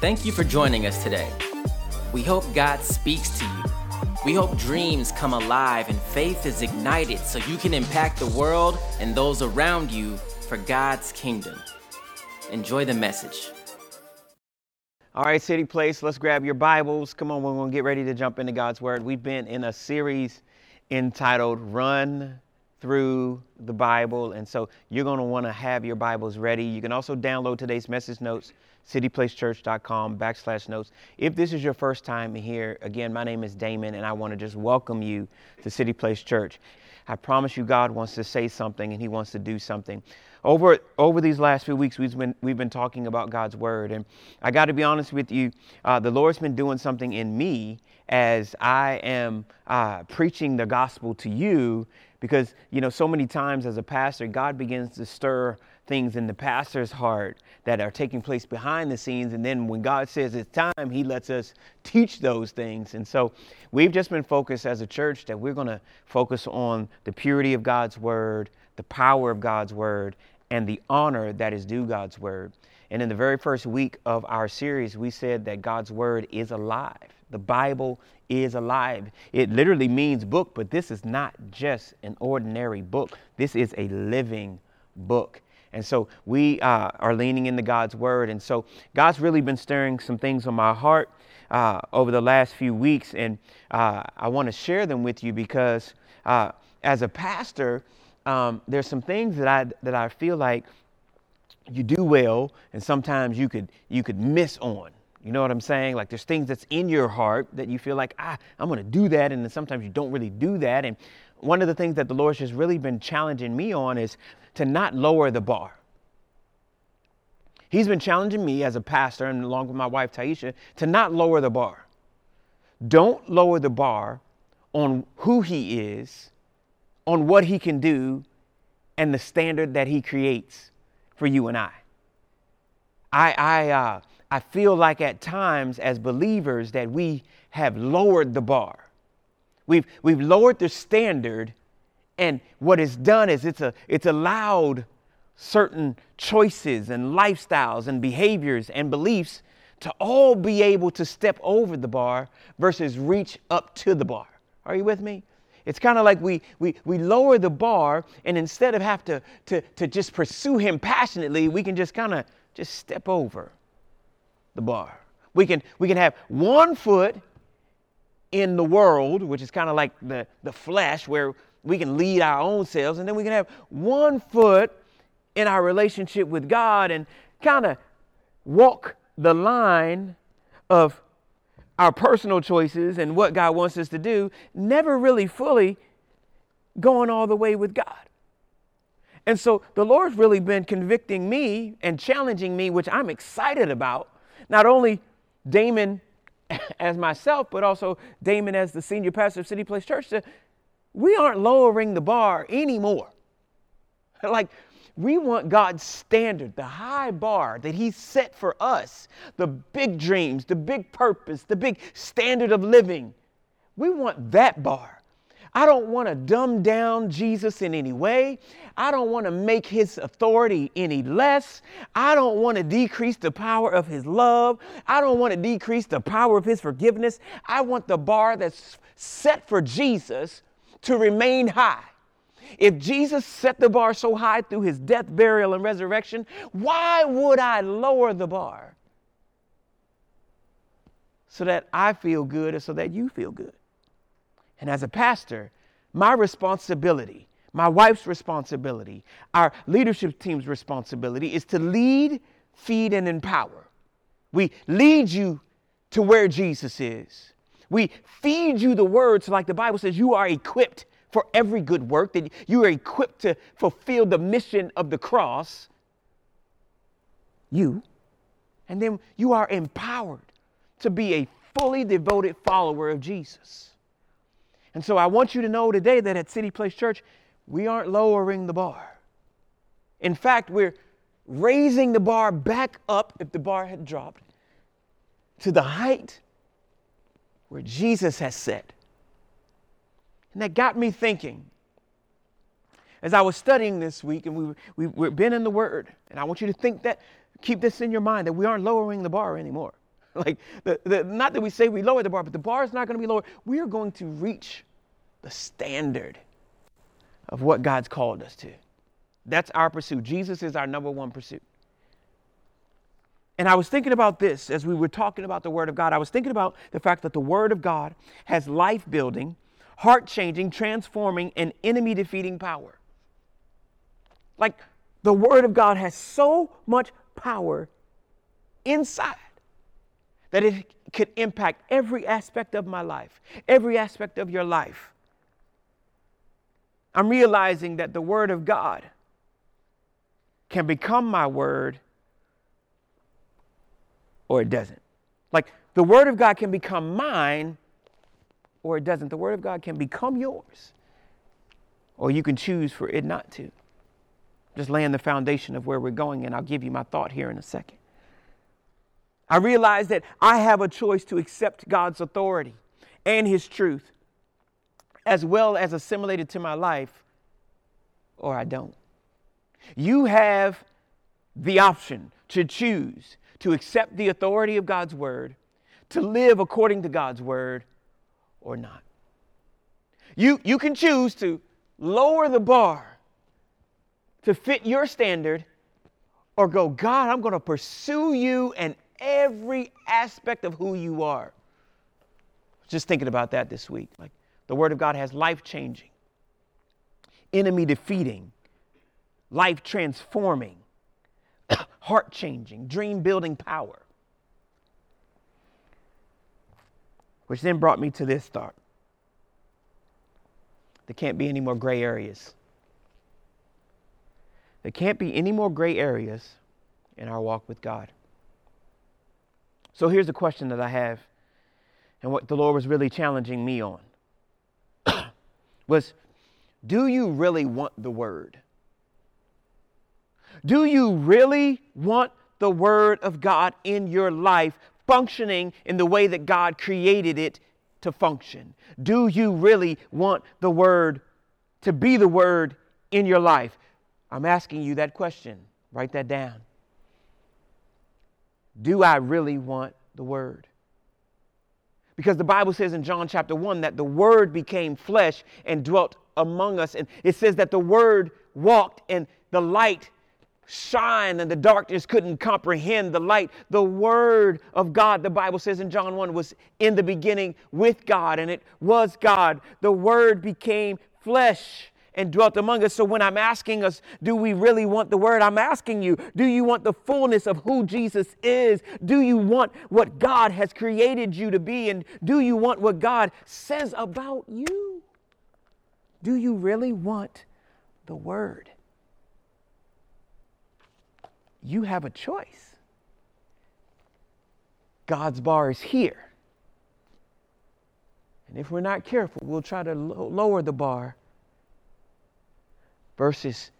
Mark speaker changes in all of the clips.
Speaker 1: Thank you for joining us today. We hope God speaks to you. We hope dreams come alive and faith is ignited so you can impact the world and those around you for God's kingdom. Enjoy the message.
Speaker 2: All right, City Place, let's grab your Bibles. Come on, we're going to get ready to jump into God's Word. We've been in a series entitled Run Through the Bible. And so you're going to want to have your Bibles ready. You can also download today's message notes cityplacechurch.com backslash notes. If this is your first time here, again, my name is Damon, and I want to just welcome you to City Place Church. I promise you, God wants to say something and He wants to do something. Over, over these last few weeks, we've been, we've been talking about God's Word. And I got to be honest with you, uh, the Lord's been doing something in me as I am uh, preaching the gospel to you because, you know, so many times as a pastor, God begins to stir things in the pastor's heart that are taking place behind the scenes. And then when God says it's time, He lets us teach those things. And so we've just been focused as a church that we're going to focus on the purity of God's word, the power of God's word, and the honor that is due God's word. And in the very first week of our series, we said that God's word is alive. The Bible is alive. It literally means book, but this is not just an ordinary book. This is a living book. And so we uh, are leaning into God's word. And so God's really been stirring some things on my heart uh, over the last few weeks. And uh, I want to share them with you because uh, as a pastor, um, there's some things that I, that I feel like you do well and sometimes you could, you could miss on. You know what I'm saying? Like there's things that's in your heart that you feel like, ah, I'm to do that. And then sometimes you don't really do that. And one of the things that the Lord's just really been challenging me on is to not lower the bar. He's been challenging me as a pastor and along with my wife Taisha to not lower the bar. Don't lower the bar on who he is, on what he can do, and the standard that he creates for you and I. I, I, uh, I feel like at times as believers that we have lowered the bar. We've, we've lowered the standard, and what it's done is it's, a, it's allowed certain choices and lifestyles and behaviors and beliefs to all be able to step over the bar versus reach up to the bar. Are you with me? It's kind of like we, we, we lower the bar, and instead of have to, to, to just pursue him passionately, we can just kind of just step over the bar. We can, we can have one foot in the world, which is kind of like the, the flesh, where we can lead our own selves, and then we can have one foot in our relationship with God and kind of walk the line of our personal choices and what God wants us to do, never really fully going all the way with God. And so the Lord's really been convicting me and challenging me, which I'm excited about. Not only Damon as myself, but also Damon as the senior pastor of City Place Church, we aren't lowering the bar anymore. like, we want God's standard, the high bar that He set for us, the big dreams, the big purpose, the big standard of living. We want that bar. I don't want to dumb down Jesus in any way. I don't want to make his authority any less. I don't want to decrease the power of his love. I don't want to decrease the power of his forgiveness. I want the bar that's set for Jesus to remain high. If Jesus set the bar so high through his death, burial, and resurrection, why would I lower the bar? So that I feel good or so that you feel good. And as a pastor, my responsibility, my wife's responsibility, our leadership team's responsibility is to lead, feed, and empower. We lead you to where Jesus is. We feed you the words, like the Bible says, you are equipped for every good work, that you are equipped to fulfill the mission of the cross. You. And then you are empowered to be a fully devoted follower of Jesus. And so I want you to know today that at City Place Church, we aren't lowering the bar. In fact, we're raising the bar back up if the bar had dropped to the height where Jesus has set. And that got me thinking. As I was studying this week, and we, we, we've been in the Word, and I want you to think that, keep this in your mind, that we aren't lowering the bar anymore. like, the, the, not that we say we lower the bar, but the bar is not going to be lower. We are going to reach the standard of what God's called us to. That's our pursuit. Jesus is our number one pursuit. And I was thinking about this as we were talking about the Word of God. I was thinking about the fact that the Word of God has life building, heart changing, transforming, and enemy defeating power. Like the Word of God has so much power inside that it could impact every aspect of my life, every aspect of your life. I'm realizing that the Word of God can become my Word or it doesn't. Like the Word of God can become mine or it doesn't. The Word of God can become yours or you can choose for it not to. Just laying the foundation of where we're going, and I'll give you my thought here in a second. I realize that I have a choice to accept God's authority and His truth as well as assimilated to my life, or I don't. You have the option to choose to accept the authority of God's word, to live according to God's word, or not. You, you can choose to lower the bar to fit your standard or go, God, I'm going to pursue you and every aspect of who you are. Just thinking about that this week. Like the Word of God has life changing, enemy defeating, life transforming, heart changing, dream building power. Which then brought me to this thought there can't be any more gray areas. There can't be any more gray areas in our walk with God. So here's the question that I have, and what the Lord was really challenging me on was do you really want the word? Do you really want the word of God in your life functioning in the way that God created it to function? Do you really want the word to be the word in your life? I'm asking you that question. Write that down. Do I really want the Word? Because the Bible says in John chapter 1 that the Word became flesh and dwelt among us. And it says that the Word walked and the light shined and the darkness couldn't comprehend the light. The Word of God, the Bible says in John 1, was in the beginning with God and it was God. The Word became flesh and dwelt among us. So when I'm asking us, do we really want the word? I'm asking you, do you want the fullness of who Jesus is? Do you want what God has created you to be? And do you want what God says about you? Do you really want the word? You have a choice. God's bar is here. And if we're not careful, we'll try to lower the bar versus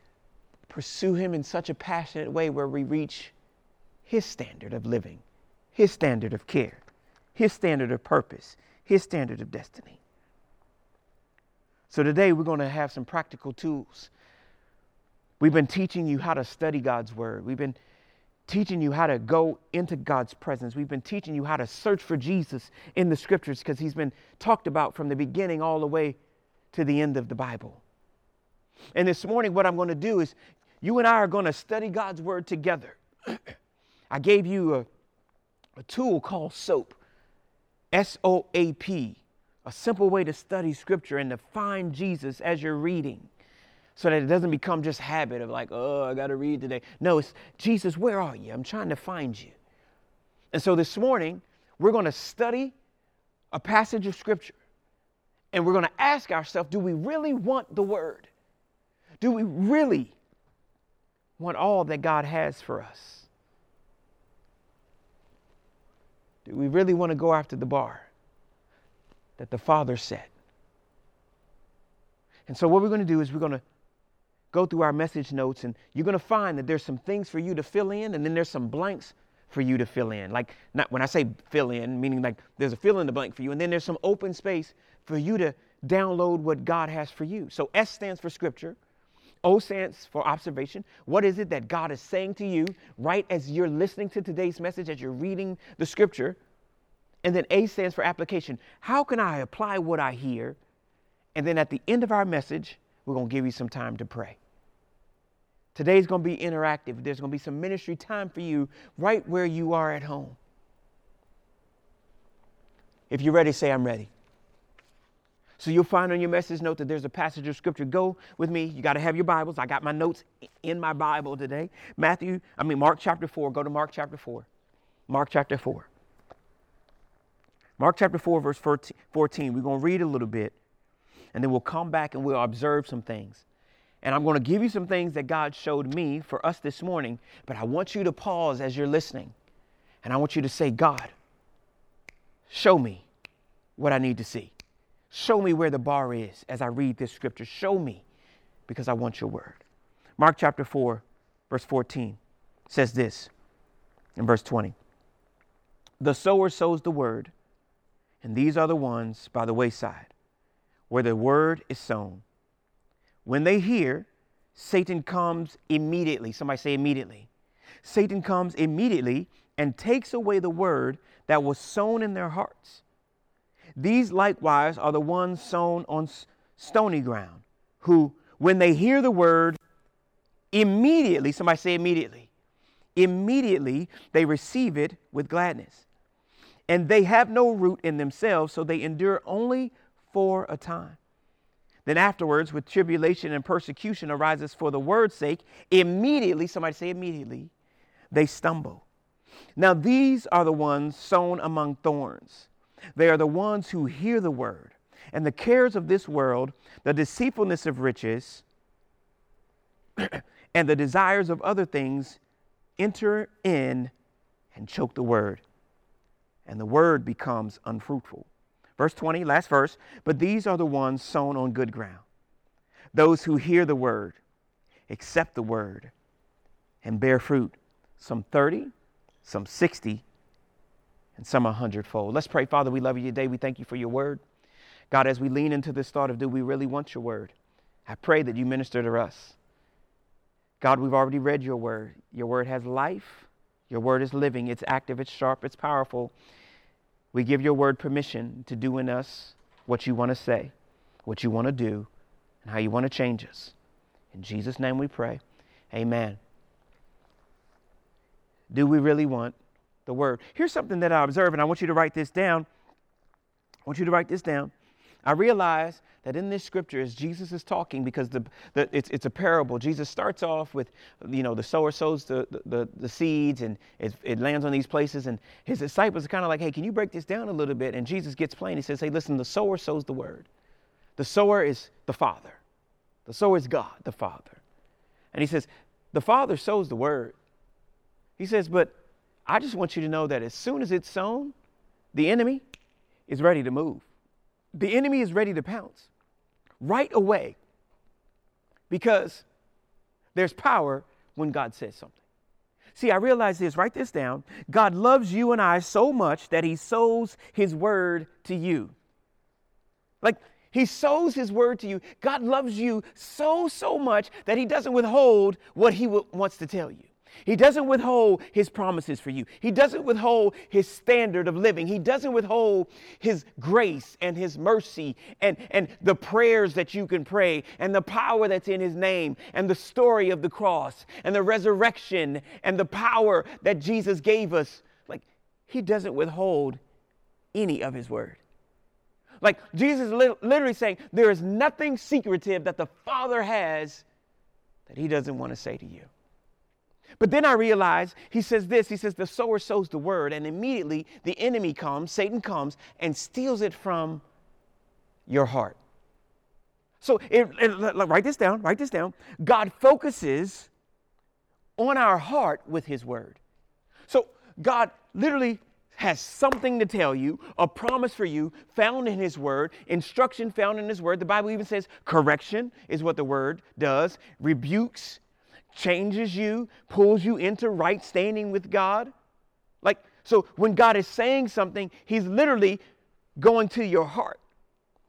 Speaker 2: pursue Him in such a passionate way where we reach His standard of living, His standard of care, His standard of purpose, His standard of destiny. So today we're going to have some practical tools. We've been teaching you how to study God's Word. We've been teaching you how to go into God's presence. We've been teaching you how to search for Jesus in the scriptures because he's been talked about from the beginning all the way to the end of the Bible. And this morning, what I'm going to do is you and I are going to study God's Word together. I gave you a, a tool called SOAP, S O A P, a simple way to study Scripture and to find Jesus as you're reading so that it doesn't become just habit of like, oh, I got to read today. No, it's Jesus, where are you? I'm trying to find you. And so this morning, we're going to study a passage of Scripture and we're going to ask ourselves, do we really want the Word? Do we really want all that God has for us? Do we really want to go after the bar that the Father set? And so, what we're going to do is we're going to go through our message notes, and you're going to find that there's some things for you to fill in, and then there's some blanks for you to fill in. Like, not when I say fill in, meaning like there's a fill in the blank for you, and then there's some open space for you to download what God has for you. So, S stands for Scripture. O stands for observation. What is it that God is saying to you right as you're listening to today's message, as you're reading the scripture? And then A stands for application. How can I apply what I hear? And then at the end of our message, we're going to give you some time to pray. Today's going to be interactive. There's going to be some ministry time for you right where you are at home. If you're ready, say, I'm ready. So you'll find on your message note that there's a passage of scripture. Go with me. You got to have your Bibles. I got my notes in my Bible today. Matthew, I mean, Mark chapter 4. Go to Mark chapter 4. Mark chapter 4. Mark chapter 4, verse 14. We're going to read a little bit, and then we'll come back and we'll observe some things. And I'm going to give you some things that God showed me for us this morning, but I want you to pause as you're listening. And I want you to say, God, show me what I need to see. Show me where the bar is as I read this scripture. Show me because I want your word. Mark chapter 4, verse 14 says this in verse 20 The sower sows the word, and these are the ones by the wayside where the word is sown. When they hear, Satan comes immediately. Somebody say immediately. Satan comes immediately and takes away the word that was sown in their hearts. These likewise are the ones sown on stony ground, who, when they hear the word, immediately, somebody say immediately, immediately they receive it with gladness. And they have no root in themselves, so they endure only for a time. Then afterwards, with tribulation and persecution arises for the word's sake, immediately, somebody say immediately, they stumble. Now these are the ones sown among thorns they are the ones who hear the word, and the cares of this world, the deceitfulness of riches, and the desires of other things enter in and choke the word, and the word becomes unfruitful. Verse 20, last verse. But these are the ones sown on good ground, those who hear the word, accept the word, and bear fruit, some 30, some 60, and some a hundredfold. Let's pray. Father, we love you today. We thank you for your word. God, as we lean into this thought of do we really want your word, I pray that you minister to us. God, we've already read your word. Your word has life. Your word is living. It's active. It's sharp. It's powerful. We give your word permission to do in us what you want to say, what you want to do, and how you want to change us. In Jesus' name we pray. Amen. Do we really want the word. Here's something that I observe, and I want you to write this down. I want you to write this down. I realize that in this scripture, as Jesus is talking, because the, the, it's, it's a parable, Jesus starts off with, you know, the sower sows the, the, the seeds and it, it lands on these places. And his disciples are kind of like, hey, can you break this down a little bit? And Jesus gets plain. He says, hey, listen, the sower sows the word. The sower is the Father. The sower is God, the Father. And he says, the Father sows the word. He says, but I just want you to know that as soon as it's sown, the enemy is ready to move. The enemy is ready to pounce right away because there's power when God says something. See, I realize this, write this down. God loves you and I so much that he sows his word to you. Like, he sows his word to you. God loves you so, so much that he doesn't withhold what he wants to tell you. He doesn't withhold his promises for you. He doesn't withhold his standard of living. He doesn't withhold his grace and his mercy and, and the prayers that you can pray and the power that's in his name and the story of the cross and the resurrection and the power that Jesus gave us. Like, he doesn't withhold any of his word. Like, Jesus literally saying, there is nothing secretive that the Father has that he doesn't want to say to you. But then I realize he says this he says, The sower sows the word, and immediately the enemy comes, Satan comes, and steals it from your heart. So it, it, write this down, write this down. God focuses on our heart with his word. So God literally has something to tell you, a promise for you found in his word, instruction found in his word. The Bible even says correction is what the word does, rebukes changes you, pulls you into right standing with God. Like, so when God is saying something, He's literally going to your heart.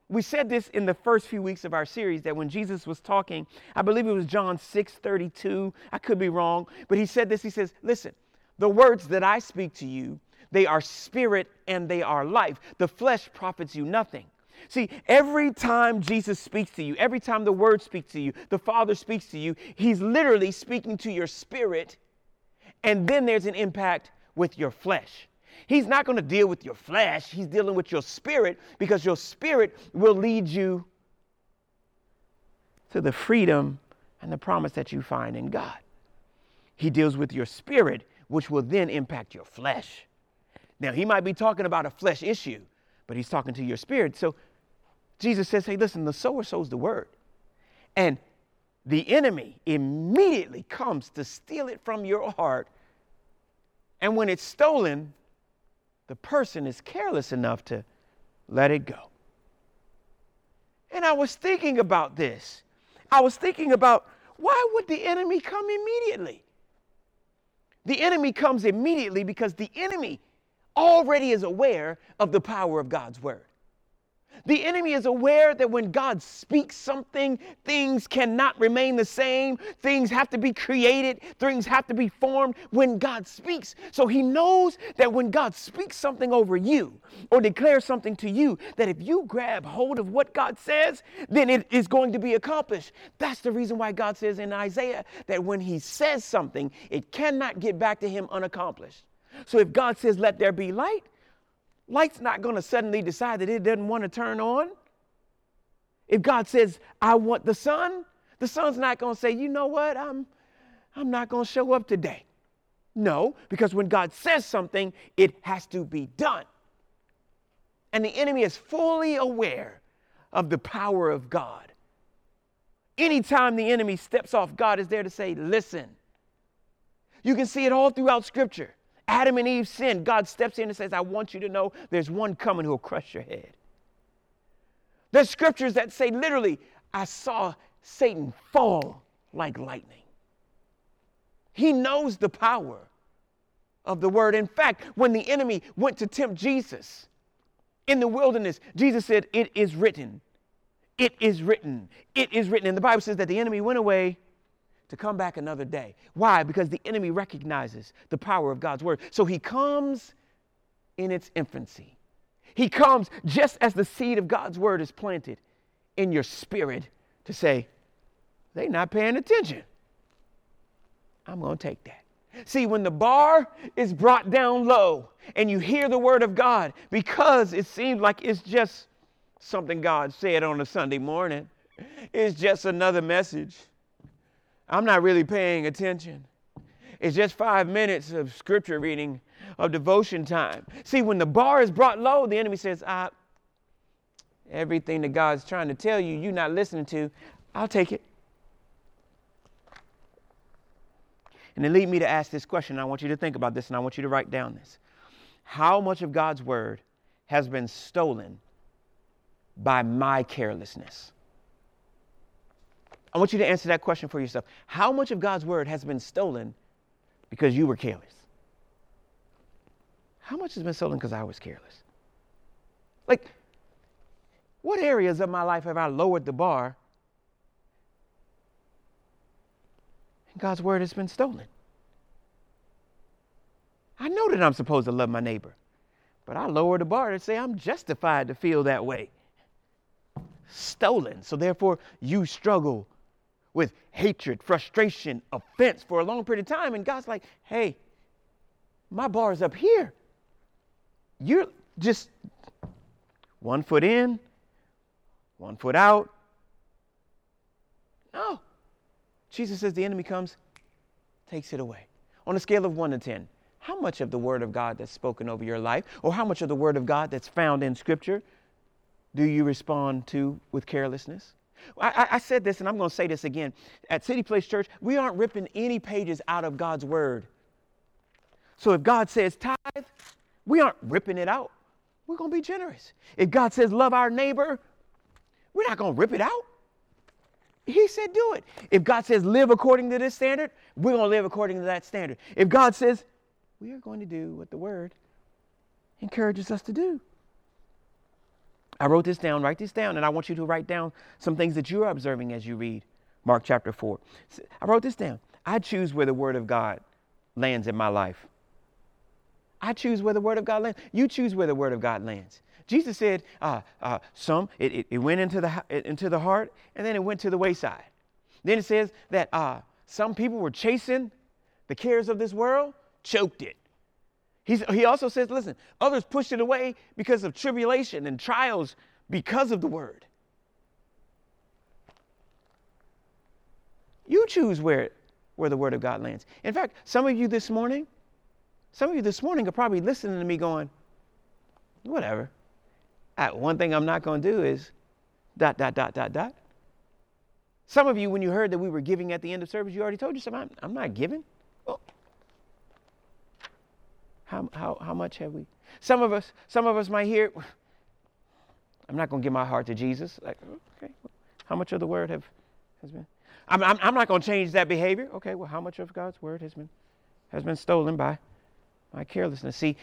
Speaker 2: We said this in the first few weeks of our series that when Jesus was talking, I believe it was John 6 32. I could be wrong, but he said this. He says, Listen, the words that I speak to you, They are spirit and they are life. The flesh profits you nothing. See, every time Jesus speaks to you, every time the Word speaks to you, the Father speaks to you, He's literally speaking to your spirit, and then there's an impact with your flesh. He's not going to deal with your flesh, He's dealing with your spirit because your spirit will lead you to the freedom and the promise that you find in God. He deals with your spirit, which will then impact your flesh. Now, He might be talking about a flesh issue, but He's talking to your spirit. So, Jesus says, hey, listen, the sower sows the word. And the enemy immediately comes to steal it from your heart. And when it's stolen, the person is careless enough to let it go. And I was thinking about this. I was thinking about why would the enemy come immediately? The enemy comes immediately because the enemy already is aware of the power of God's word. The enemy is aware that when God speaks something, things cannot remain the same. Things have to be created, things have to be formed when God speaks. So he knows that when God speaks something over you or declares something to you, that if you grab hold of what God says, then it is going to be accomplished. That's the reason why God says in Isaiah that when he says something, it cannot get back to him unaccomplished. So if God says, let there be light, Light's not going to suddenly decide that it doesn't want to turn on. If God says, I want the sun, the sun's not going to say, you know what, I'm, I'm not going to show up today. No, because when God says something, it has to be done. And the enemy is fully aware of the power of God. Anytime the enemy steps off, God is there to say, listen. You can see it all throughout Scripture. Adam and Eve sinned. God steps in and says, I want you to know there's one coming who will crush your head. There's scriptures that say literally, I saw Satan fall like lightning. He knows the power of the word. In fact, when the enemy went to tempt Jesus in the wilderness, Jesus said, It is written. It is written. It is written. And the Bible says that the enemy went away to come back another day. Why? Because the enemy recognizes the power of God's word. So he comes in its infancy. He comes just as the seed of God's word is planted in your spirit to say, they're not paying attention. I'm going to take that. See, when the bar is brought down low and you hear the word of God, because it seems like it's just something God said on a Sunday morning, it's just another message. I'm not really paying attention. It's just five minutes of scripture reading, of devotion time. See, when the bar is brought low, the enemy says, ah, everything that God's trying to tell you, you're not listening to, I'll take it. And it lead me to ask this question. I want you to think about this and I want you to write down this. How much of God's word has been stolen by my carelessness? I want you to answer that question for yourself. How much of God's word has been stolen because you were careless? How much has been stolen because I was careless? Like, what areas of my life have I lowered the bar and God's word has been stolen? I know that I'm supposed to love my neighbor, but I lower the bar to say I'm justified to feel that way. Stolen. So therefore, you struggle with hatred, frustration, offense for a long period of time. And God's like, hey, my bar is up here. You're just one foot in, one foot out. No. Jesus says the enemy comes, takes it away. On a scale of one to 10, how much of the Word of God that's spoken over your life, or how much of the Word of God that's found in Scripture, do you respond to with carelessness? I, I, said this, and I'm going to say this again. At City Place Church, we aren't ripping any pages out of God's word. So if God says tithe, we aren't ripping it out. We're going to be generous. If God says love our neighbor, we're not going to rip it out. He said do it. If God says live according to this standard, we're going to live according to that standard. If God says we are going to do what the word encourages us to do. I wrote this down, write this down, and I want you to write down some things that you're observing as you read Mark chapter 4. I wrote this down. I choose where the word of God lands in my life. I choose where the word of God lands. You choose where the word of God lands. Jesus said, uh, uh, some, it, it, it, went into the, into the heart and then it went to the wayside. Then it says that uh, some people were chasing the cares of this world, choked it. He's, he also says, listen, others push it away because of tribulation and trials because of the word. You choose where, where the word of God lands. In fact, some of you this morning, some of you this morning are probably listening to me going, whatever. I, one thing I'm not going to do is dot, dot, dot, dot, dot. Some of you, when you heard that we were giving at the end of service, you already told yourself, I'm, I'm not giving. How, how, how much have we? Some of us, some of us might hear, I'm not going to give my heart to Jesus. Like, okay, how much of the word have, has been? I'm, I'm, I'm not going to change that behavior. Okay, well, how much of God's word has been, has been stolen by my carelessness? See,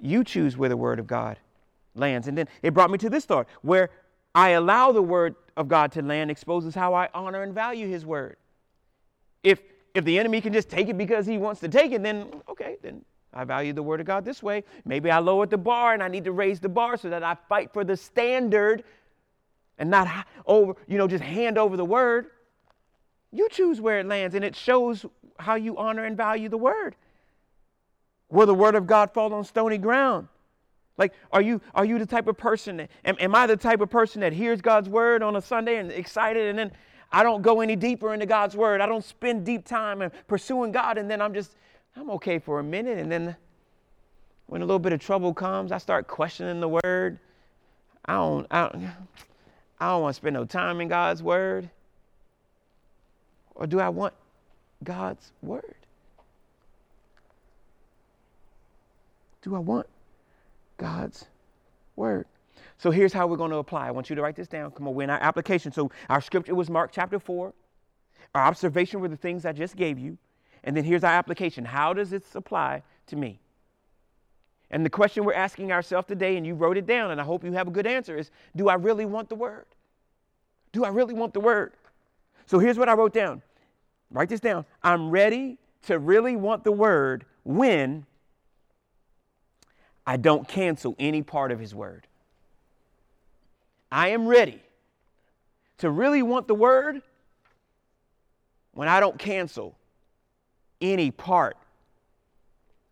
Speaker 2: you choose where the word of God lands. And then it brought me to this thought where I allow the word of God to land exposes how I honor and value his word. If if the enemy can just take it because he wants to take it, then okay, then I value the word of God this way. Maybe I lowered the bar and I need to raise the bar so that I fight for the standard and not over, you know, just hand over the word. You choose where it lands, and it shows how you honor and value the word. Will the word of God fall on stony ground? Like, are you are you the type of person? That, am, am I the type of person that hears God's word on a Sunday and excited, and then I don't go any deeper into God's word. I don't spend deep time in pursuing God, and then I'm just I'm okay for a minute, and then when a little bit of trouble comes, I start questioning the word. I don't I don't, I don't want to spend no time in God's word. Or do I want God's word? Do I want God's word. So here's how we're going to apply. I want you to write this down. Come on, we're in our application. So our scripture was Mark chapter 4. Our observation were the things I just gave you. And then here's our application. How does this apply to me? And the question we're asking ourselves today, and you wrote it down, and I hope you have a good answer, is do I really want the word? Do I really want the word? So here's what I wrote down. Write this down. I'm ready to really want the word when I don't cancel any part of His Word. I am ready to really want the Word when I don't cancel any part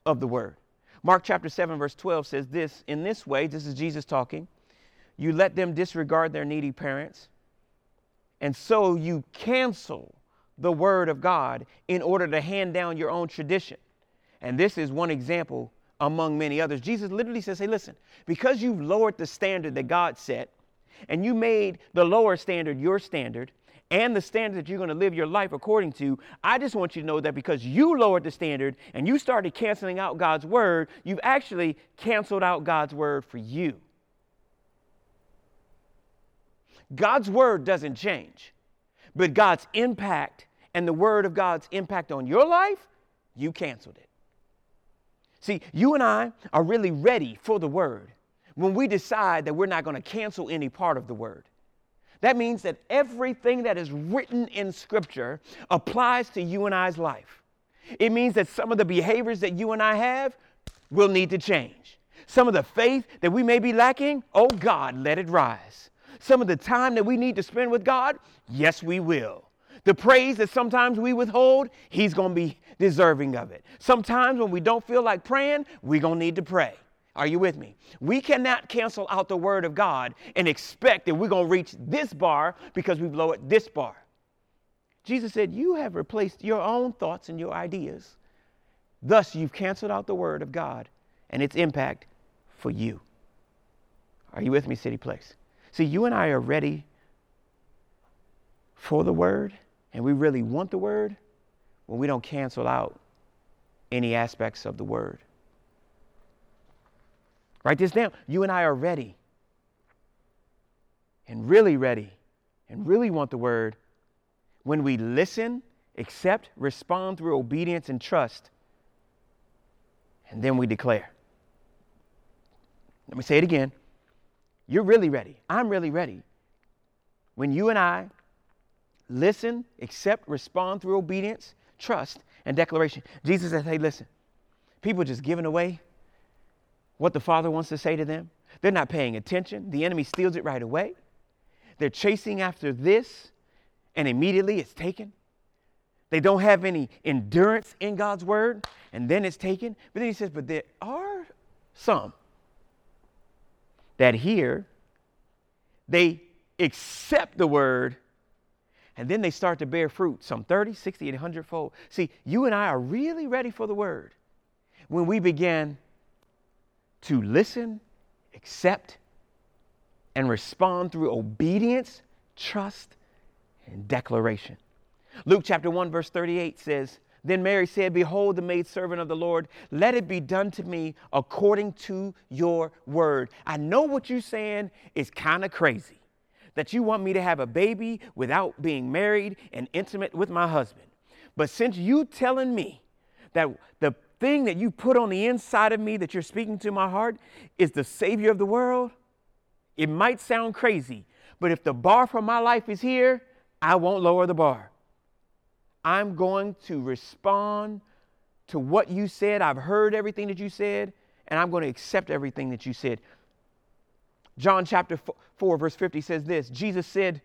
Speaker 2: of the Word. Mark chapter 7, verse 12 says this in this way, this is Jesus talking. You let them disregard their needy parents, and so you cancel the Word of God in order to hand down your own tradition. And this is one example among many others. Jesus literally says, Hey, listen, because you've lowered the standard that God set, and you made the lower standard your standard, and the standard that you're going to live your life according to, I just want you to know that because you lowered the standard and you started canceling out God's word, you've actually canceled out God's word for you. God's word doesn't change, but God's impact and the word of God's impact on your life, you canceled it. See, you and I are really ready for the word when we decide that we're not going to cancel any part of the word. That means that everything that is written in Scripture applies to you and I's life. It means that some of the behaviors that you and I have will need to change. Some of the faith that we may be lacking, oh God, let it rise. Some of the time that we need to spend with God, yes, we will. The praise that sometimes we withhold, He's going to be deserving of it. Sometimes when we don't feel like praying, we're going to need to pray. Are you with me? We cannot cancel out the Word of God and expect that we're going to reach this bar because we've lowered this bar. Jesus said, You have replaced your own thoughts and your ideas. Thus, you've canceled out the Word of God and its impact for you. Are you with me, City Place? See, you and I are ready for the Word and we really want the word when we don't cancel out any aspects of the word. Write this down. You and I are ready and really ready and really want the word when we listen, accept, respond through obedience and trust, and then we declare. Let me say it again. You're really ready. I'm really ready. When you and I listen, accept, respond through obedience, trust, and declaration. Jesus says, hey, listen, people just giving away what the Father wants to say to them. They're not paying attention. The enemy steals it right away. They're chasing after this, and immediately it's taken. They don't have any endurance in God's word, and then it's taken. But then he says, But there are some that hear, they accept the word, and then they start to bear fruit, some 30, 60, and 100 fold. See, you and I are really ready for the word when we begin to listen, accept, and respond through obedience, trust, and declaration. Luke chapter 1, verse 38 says, Then Mary said, Behold, the maidservant of the Lord, let it be done to me according to your word. I know what you're saying is kind of crazy that you want me to have a baby without being married and intimate with my husband. But since you telling me that the thing that you put on the inside of me that you're speaking to my heart is the Savior of the world, it might sound crazy, but if the bar for my life is here, I won't lower the bar. I'm going to respond to what you said. I've heard everything that you said, and I'm going to accept everything that you said. John chapter 4, verse 50 says this Jesus said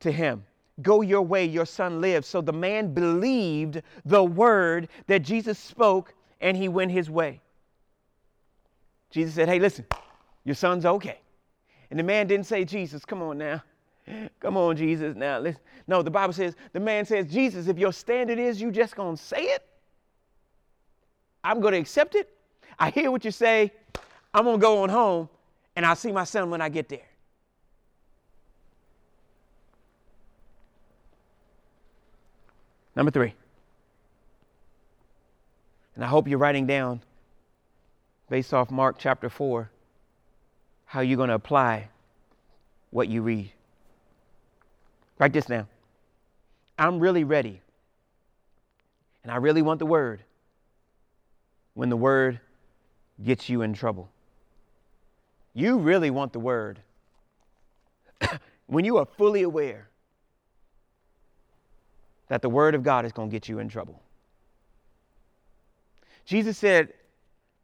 Speaker 2: to him, Go your way, your son lives. So the man believed the word that Jesus spoke and he went his way. Jesus said, Hey, listen, your son's okay. And the man didn't say, Jesus, come on now. Come on, Jesus. Now, listen. No, the Bible says, the man says, Jesus, if your standard is you just to say it, I'm to accept it. I hear what you say. I'm to go on home and I'll see my son when I get there. Number three. And I hope you're writing down, based off Mark chapter 4, how you're going to apply what you read. Write this down. I'm really ready. And I really want the word when the word gets you in trouble. You really want the word when you are fully aware that the word of God is going to get you in trouble. Jesus said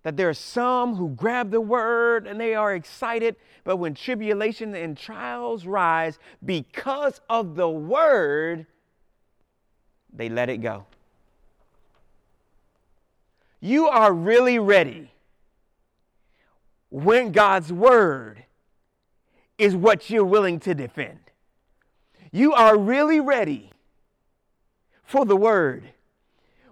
Speaker 2: that there are some who grab the word and they are excited, but when tribulation and trials rise because of the word, they let it go. You are really ready when God's word is what you're willing to defend. You are really ready for the word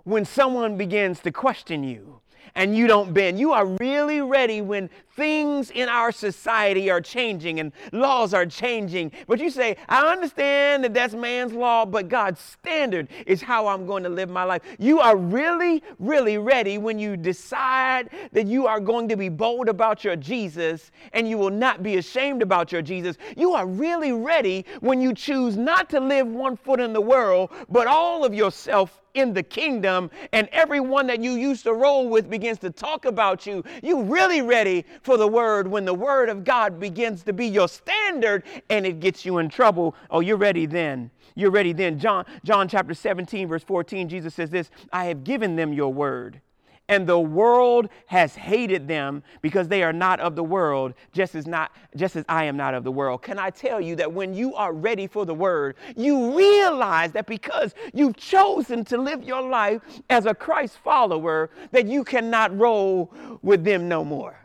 Speaker 2: when someone begins to question you and you don't bend. You are really ready when things in our society are changing and laws are changing. But you say, I understand that that's man's law, but God's standard is how I'm going to live my life. You are really, really ready when you decide that you are going to be bold about your Jesus and you will not be ashamed about your Jesus. You are really ready when you choose not to live one foot in the world, but all of yourself in the kingdom, and everyone that you used to roll with begins to talk about you. You really ready for the word when the word of God begins to be your standard and it gets you in trouble. Oh, you're ready then. You're ready then. John, John chapter 17, verse 14, Jesus says this I have given them your word and the world has hated them because they are not of the world just as not just as I am not of the world. Can I tell you that when you are ready for the word, you realize that because you've chosen to live your life as a Christ follower that you cannot roll with them no more.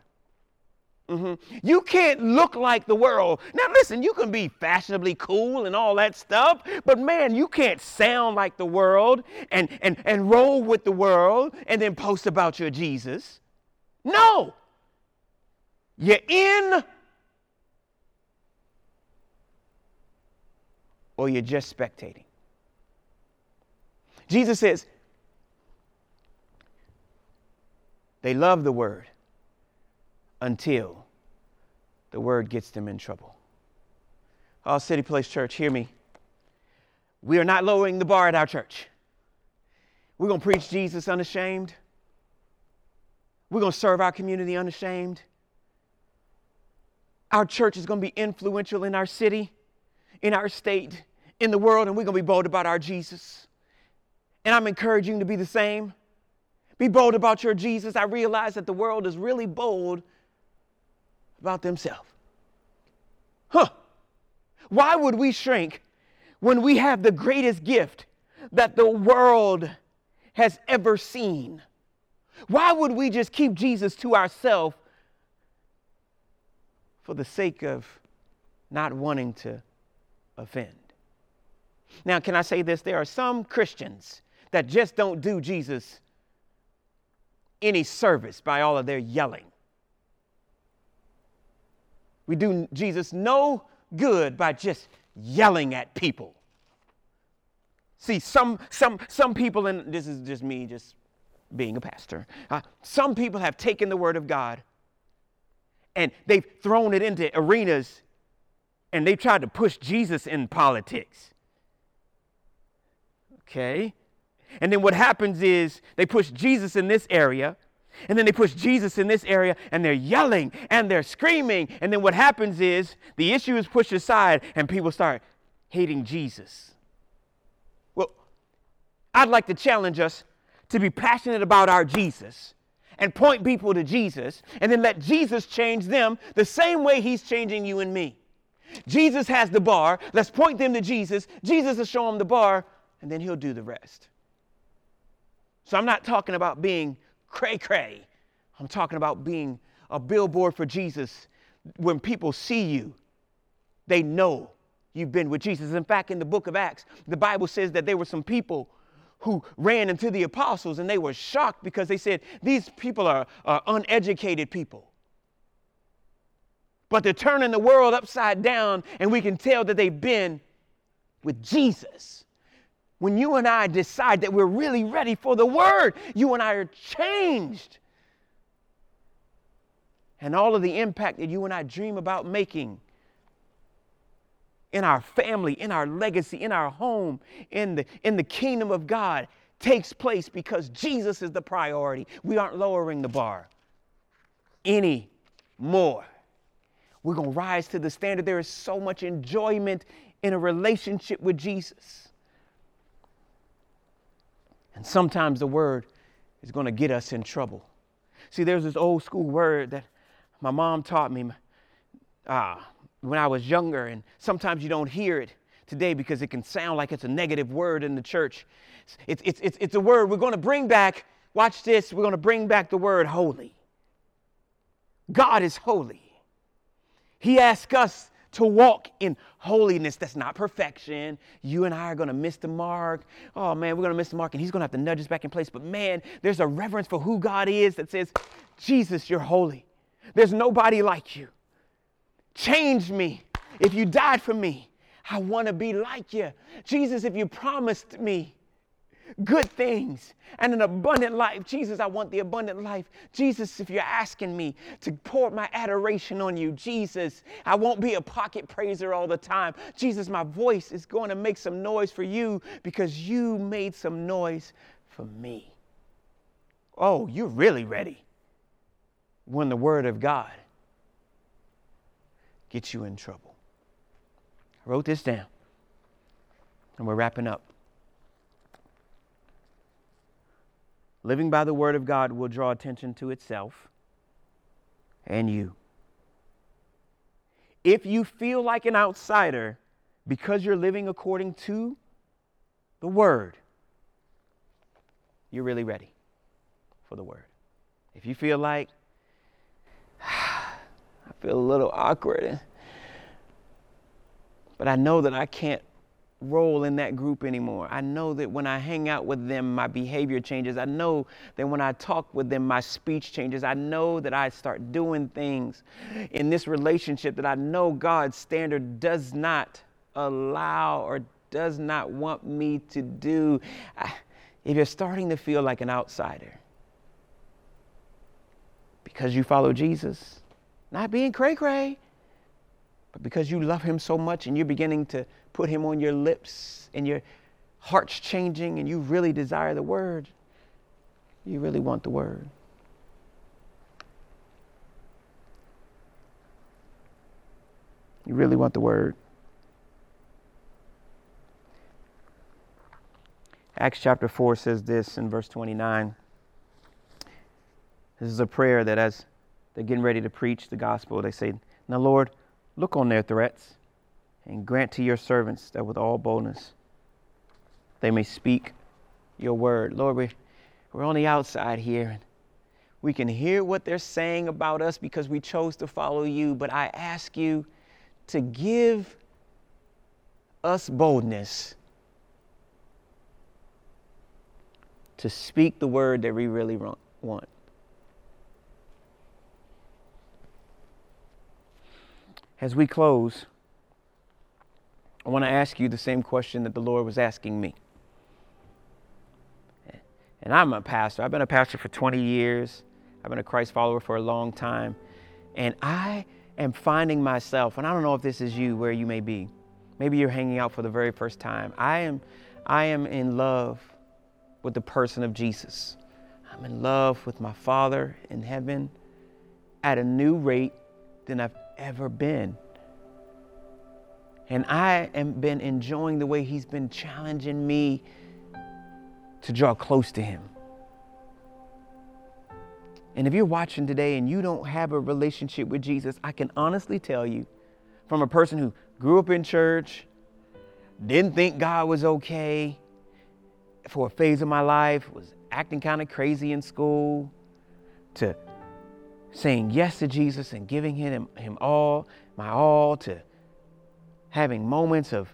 Speaker 2: Mm-hmm. You can't look like the world. Now, listen, you can be fashionably cool and all that stuff, but man, you can't sound like the world and, and, and roll with the world and then post about your Jesus. No. You're in or you're just spectating. Jesus says, they love the word until the word gets them in trouble. All City Place Church, hear me. We are not lowering the bar at our church. We're going to preach Jesus unashamed. We're going to serve our community unashamed. Our church is going to be influential in our city, in our state, in the world, and we're going to be bold about our Jesus. And I'm encouraging you to be the same. Be bold about your Jesus. I realize that the world is really bold about themselves. Huh. Why would we shrink when we have the greatest gift that the world has ever seen? Why would we just keep Jesus to ourselves for the sake of not wanting to offend? Now, can I say this? There are some Christians that just don't do Jesus any service by all of their yelling. We do Jesus no good by just yelling at people. See, some, some, some people, and this is just me just being a pastor, uh, some people have taken the word of God and they've thrown it into arenas and they've tried to push Jesus in politics. Okay? And then what happens is they push Jesus in this area, and then they push Jesus in this area, and they're yelling and they're screaming. And then what happens is the issue is pushed aside, and people start hating Jesus. Well, I'd like to challenge us to be passionate about our Jesus and point people to Jesus, and then let Jesus change them the same way He's changing you and me. Jesus has the bar. Let's point them to Jesus. Jesus will show them the bar, and then He'll do the rest. So I'm not talking about being cray cray. I'm talking about being a billboard for Jesus. When people see you, they know you've been with Jesus. In fact, in the book of Acts, the Bible says that there were some people who ran into the apostles and they were shocked because they said, These people are, are uneducated people. But they're turning the world upside down, and we can tell that they've been with Jesus when you and I decide that we're really ready for the word, you and I are changed. And all of the impact that you and I dream about making in our family, in our legacy, in our home, in the, in the kingdom of God takes place because Jesus is the priority. We aren't lowering the bar any more. We're going to rise to the standard. There is so much enjoyment in a relationship with Jesus. And sometimes the word is going to get us in trouble. See, there's this old school word that my mom taught me uh, when I was younger, and sometimes you don't hear it today because it can sound like it's a negative word in the church. It's, it's, it's, it's a word we're going to bring back. Watch this. We're going to bring back the word holy. God is holy. He asks us to walk in holiness. That's not perfection. You and I are going to miss the mark. Oh man, we're going to miss the mark, and He's going to have to nudge us back in place. But man, there's a reverence for who God is that says, Jesus, you're holy. There's nobody like you. Change me. If you died for me, I want to be like you. Jesus, if you promised me good things and an abundant life. Jesus, I want the abundant life. Jesus, if you're asking me to pour my adoration on you, Jesus, I won't be a pocket praiser all the time. Jesus, my voice is going to make some noise for you because you made some noise for me. Oh, you're really ready when the Word of God gets you in trouble. I wrote this down, and we're wrapping up. Living by the Word of God will draw attention to itself and you. If you feel like an outsider because you're living according to the Word, you're really ready for the Word. If you feel like, I feel a little awkward, but I know that I can't roll in that group anymore. I know that when I hang out with them, my behavior changes. I know that when I talk with them, my speech changes. I know that I start doing things in this relationship that I know God's standard does not allow or does not want me to do. If you're starting to feel like an outsider because you follow Jesus, not being cray cray, but because you love him so much and you're beginning to put him on your lips and your heart's changing and you really desire the word, you really want the word. You really want the word. Acts chapter 4 says this in verse 29. This is a prayer that as they're getting ready to preach the gospel, they say, Now, Lord, look on their threats and grant to your servants that with all boldness they may speak your word. Lord, we, we're on the outside here and we can hear what they're saying about us because we chose to follow you, but I ask you to give us boldness to speak the word that we really want. As we close, I want to ask you the same question that the Lord was asking me. And I'm a pastor. I've been a pastor for 20 years. I've been a Christ follower for a long time. And I am finding myself, and I don't know if this is you where you may be. Maybe you're hanging out for the very first time. I am I am in love with the person of Jesus. I'm in love with my Father in heaven at a new rate than I've ever been. And I have been enjoying the way He's been challenging me to draw close to Him. And if you're watching today and you don't have a relationship with Jesus, I can honestly tell you from a person who grew up in church, didn't think God was okay for a phase of my life, was acting kind of crazy in school, to saying yes to Jesus and giving him, him all, my all, to having moments of,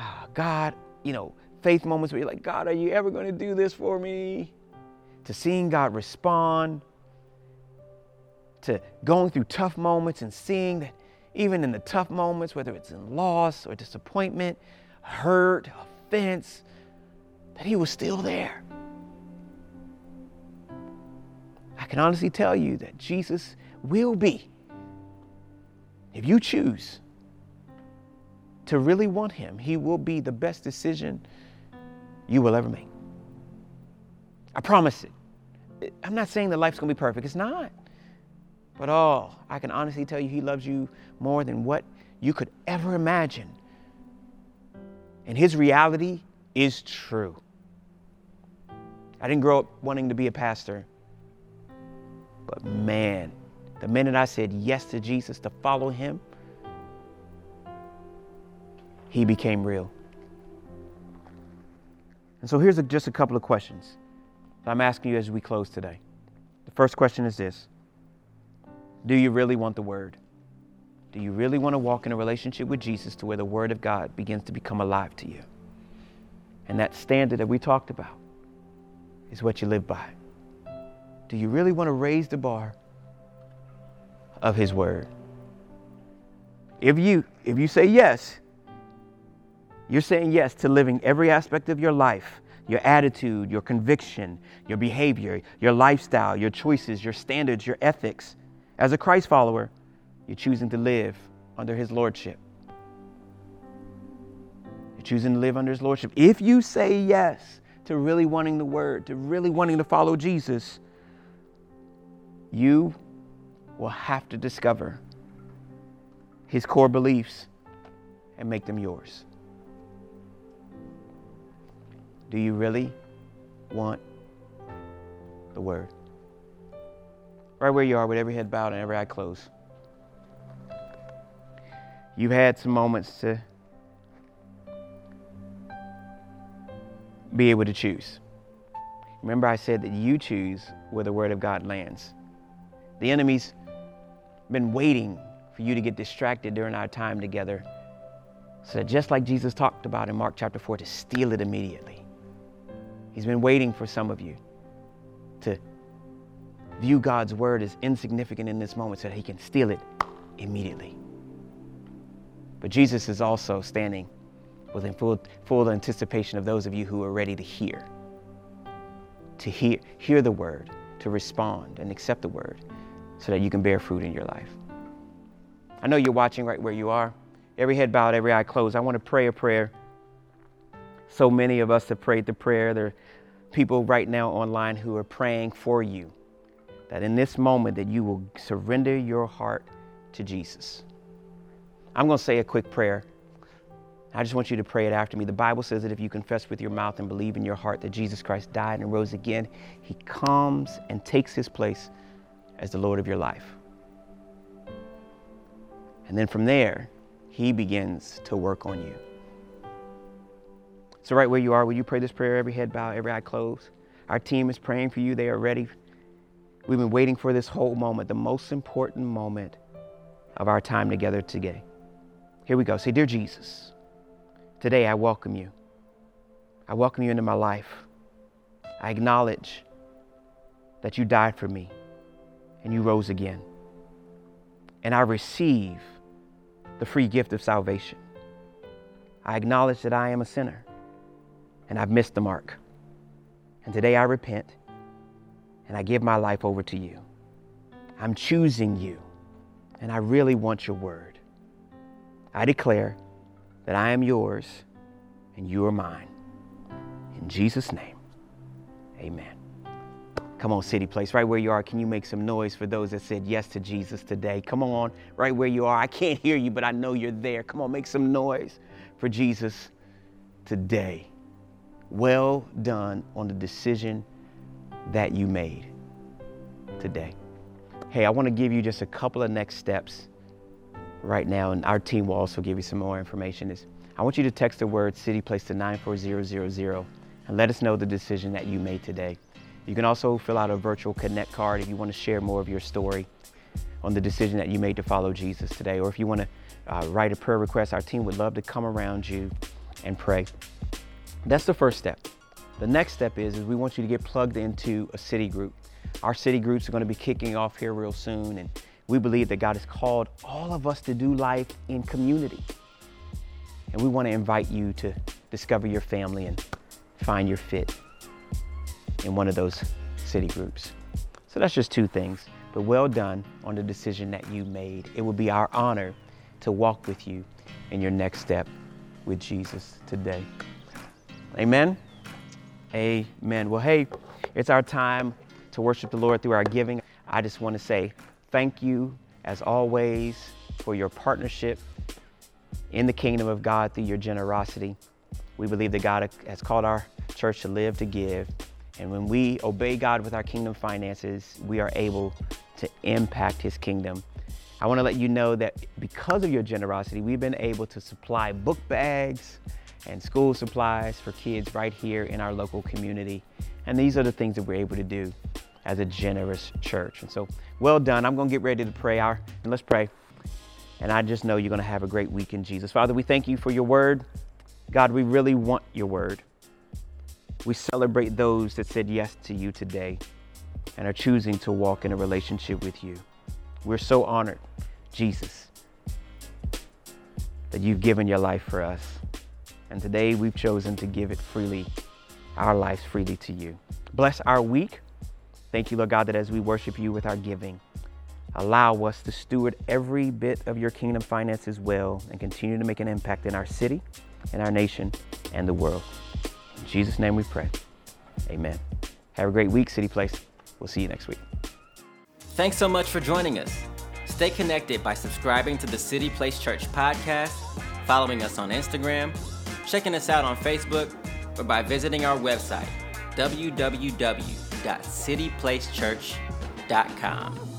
Speaker 2: oh, God, you know, faith moments where you're like, God, are you ever going to do this for me? To seeing God respond, to going through tough moments and seeing that even in the tough moments, whether it's in loss or disappointment, hurt, offense, that He was still there. I can honestly tell you that Jesus will be, if you choose to really want Him, He will be the best decision you will ever make. I promise it. I'm not saying that life's gonna be perfect, it's not. But oh, I can honestly tell you, He loves you more than what you could ever imagine. And His reality is true. I didn't grow up wanting to be a pastor, but man, the minute I said yes to Jesus to follow Him, He became real. And so here's a, just a couple of questions that I'm asking you as we close today. The first question is this Do you really want the Word? Do you really want to walk in a relationship with Jesus to where the Word of God begins to become alive to you? And that standard that we talked about is what you live by. Do you really want to raise the bar of His Word? If you, if you say yes, you're saying yes to living every aspect of your life your attitude, your conviction, your behavior, your lifestyle, your choices, your standards, your ethics. As a Christ follower, you're choosing to live under His Lordship. You're choosing to live under His Lordship. If you say yes to really wanting the Word, to really wanting to follow Jesus, you will have to discover His core beliefs and make them yours. Do you really want the Word? Right where you are, with every head bowed and every eye closed. You've had some moments to be able to choose. Remember, I said that you choose where the Word of God lands. The enemy's been waiting for you to get distracted during our time together. So that just like Jesus talked about in Mark chapter 4, to steal it immediately. He's been waiting for some of you to view God's word as insignificant in this moment so that he can steal it immediately. But Jesus is also standing with full, full anticipation of those of you who are ready to hear, to hear, hear the word, to respond and accept the word so that you can bear fruit in your life. I know you're watching right where you are. Every head bowed, every eye closed. I want to pray a prayer. So many of us have prayed the prayer. There are people right now online who are praying for you that in this moment that you will surrender your heart to Jesus. I'm going to say a quick prayer. I just want you to pray it after me. The Bible says that if you confess with your mouth and believe in your heart that Jesus Christ died and rose again, he comes and takes his place as the Lord of your life. And then from there, He begins to work on you. So, right where you are, will you pray this prayer? Every head bow, every eye closed. Our team is praying for you. They are ready. We've been waiting for this whole moment, the most important moment of our time together today. Here we go. Say, Dear Jesus, today I welcome you. I welcome you into my life. I acknowledge that you died for me and you rose again. And I receive the free gift of salvation. I acknowledge that I am a sinner and I've missed the mark. And today I repent and I give my life over to you. I'm choosing you and I really want your word. I declare that I am yours and you are mine. In Jesus' name, amen. Come on, City Place, right where you are, can you make some noise for those that said yes to Jesus today? Come on, right where you are. I can't hear you, but I know you're there. Come on, make some noise for Jesus today. Well done on the decision that you made today. Hey, I want to give you just a couple of next steps right now, and our team will also give you some more information. Is I want you to text the word City Place to 94000 and let us know the decision that you made today. You can also fill out a virtual connect card if you want to share more of your story on the decision that you made to follow Jesus today. Or if you want to uh, write a prayer request, our team would love to come around you and pray. That's the first step. The next step is, is we want you to get plugged into a city group. Our city groups are going to be kicking off here real soon, and we believe that God has called all of us to do life in community. And we want to invite you to discover your family and find your fit in one of those city groups. So that's just two things, but well done on the decision that you made. It will be our honor to walk with you in your next step with Jesus today. Amen. Amen. Well, hey, it's our time to worship the Lord through our giving. I just want to say thank you, as always, for your partnership in the kingdom of God through your generosity. We believe that God has called our church to live to give. And when we obey God with our kingdom finances, we are able to impact his kingdom. I want to let you know that because of your generosity, we've been able to supply book bags and school supplies for kids right here in our local community. And these are the things that we're able to do as a generous church. And so, well done. I'm going to get ready to pray. Our, and let's pray. And I just know you're going to have a great week in Jesus. Father, we thank you for your word. God, we really want your word. We celebrate those that said yes to you today and are choosing to walk in a relationship with you. We're so honored, Jesus, that you've given your life for us. And today we've chosen to give it freely, our lives freely to you. Bless our week. Thank you, Lord God, that as we worship you with our giving, allow us to steward every bit of your kingdom finances well and continue to make an impact in our city, in our nation, and the world. In Jesus' name we pray. Amen. Have a great week, City Place. We'll see you next week.
Speaker 1: Thanks so much for joining us. Stay connected by subscribing to the City Place Church podcast, following us on Instagram, checking us out on Facebook, or by visiting our website, www.cityplacechurch.com.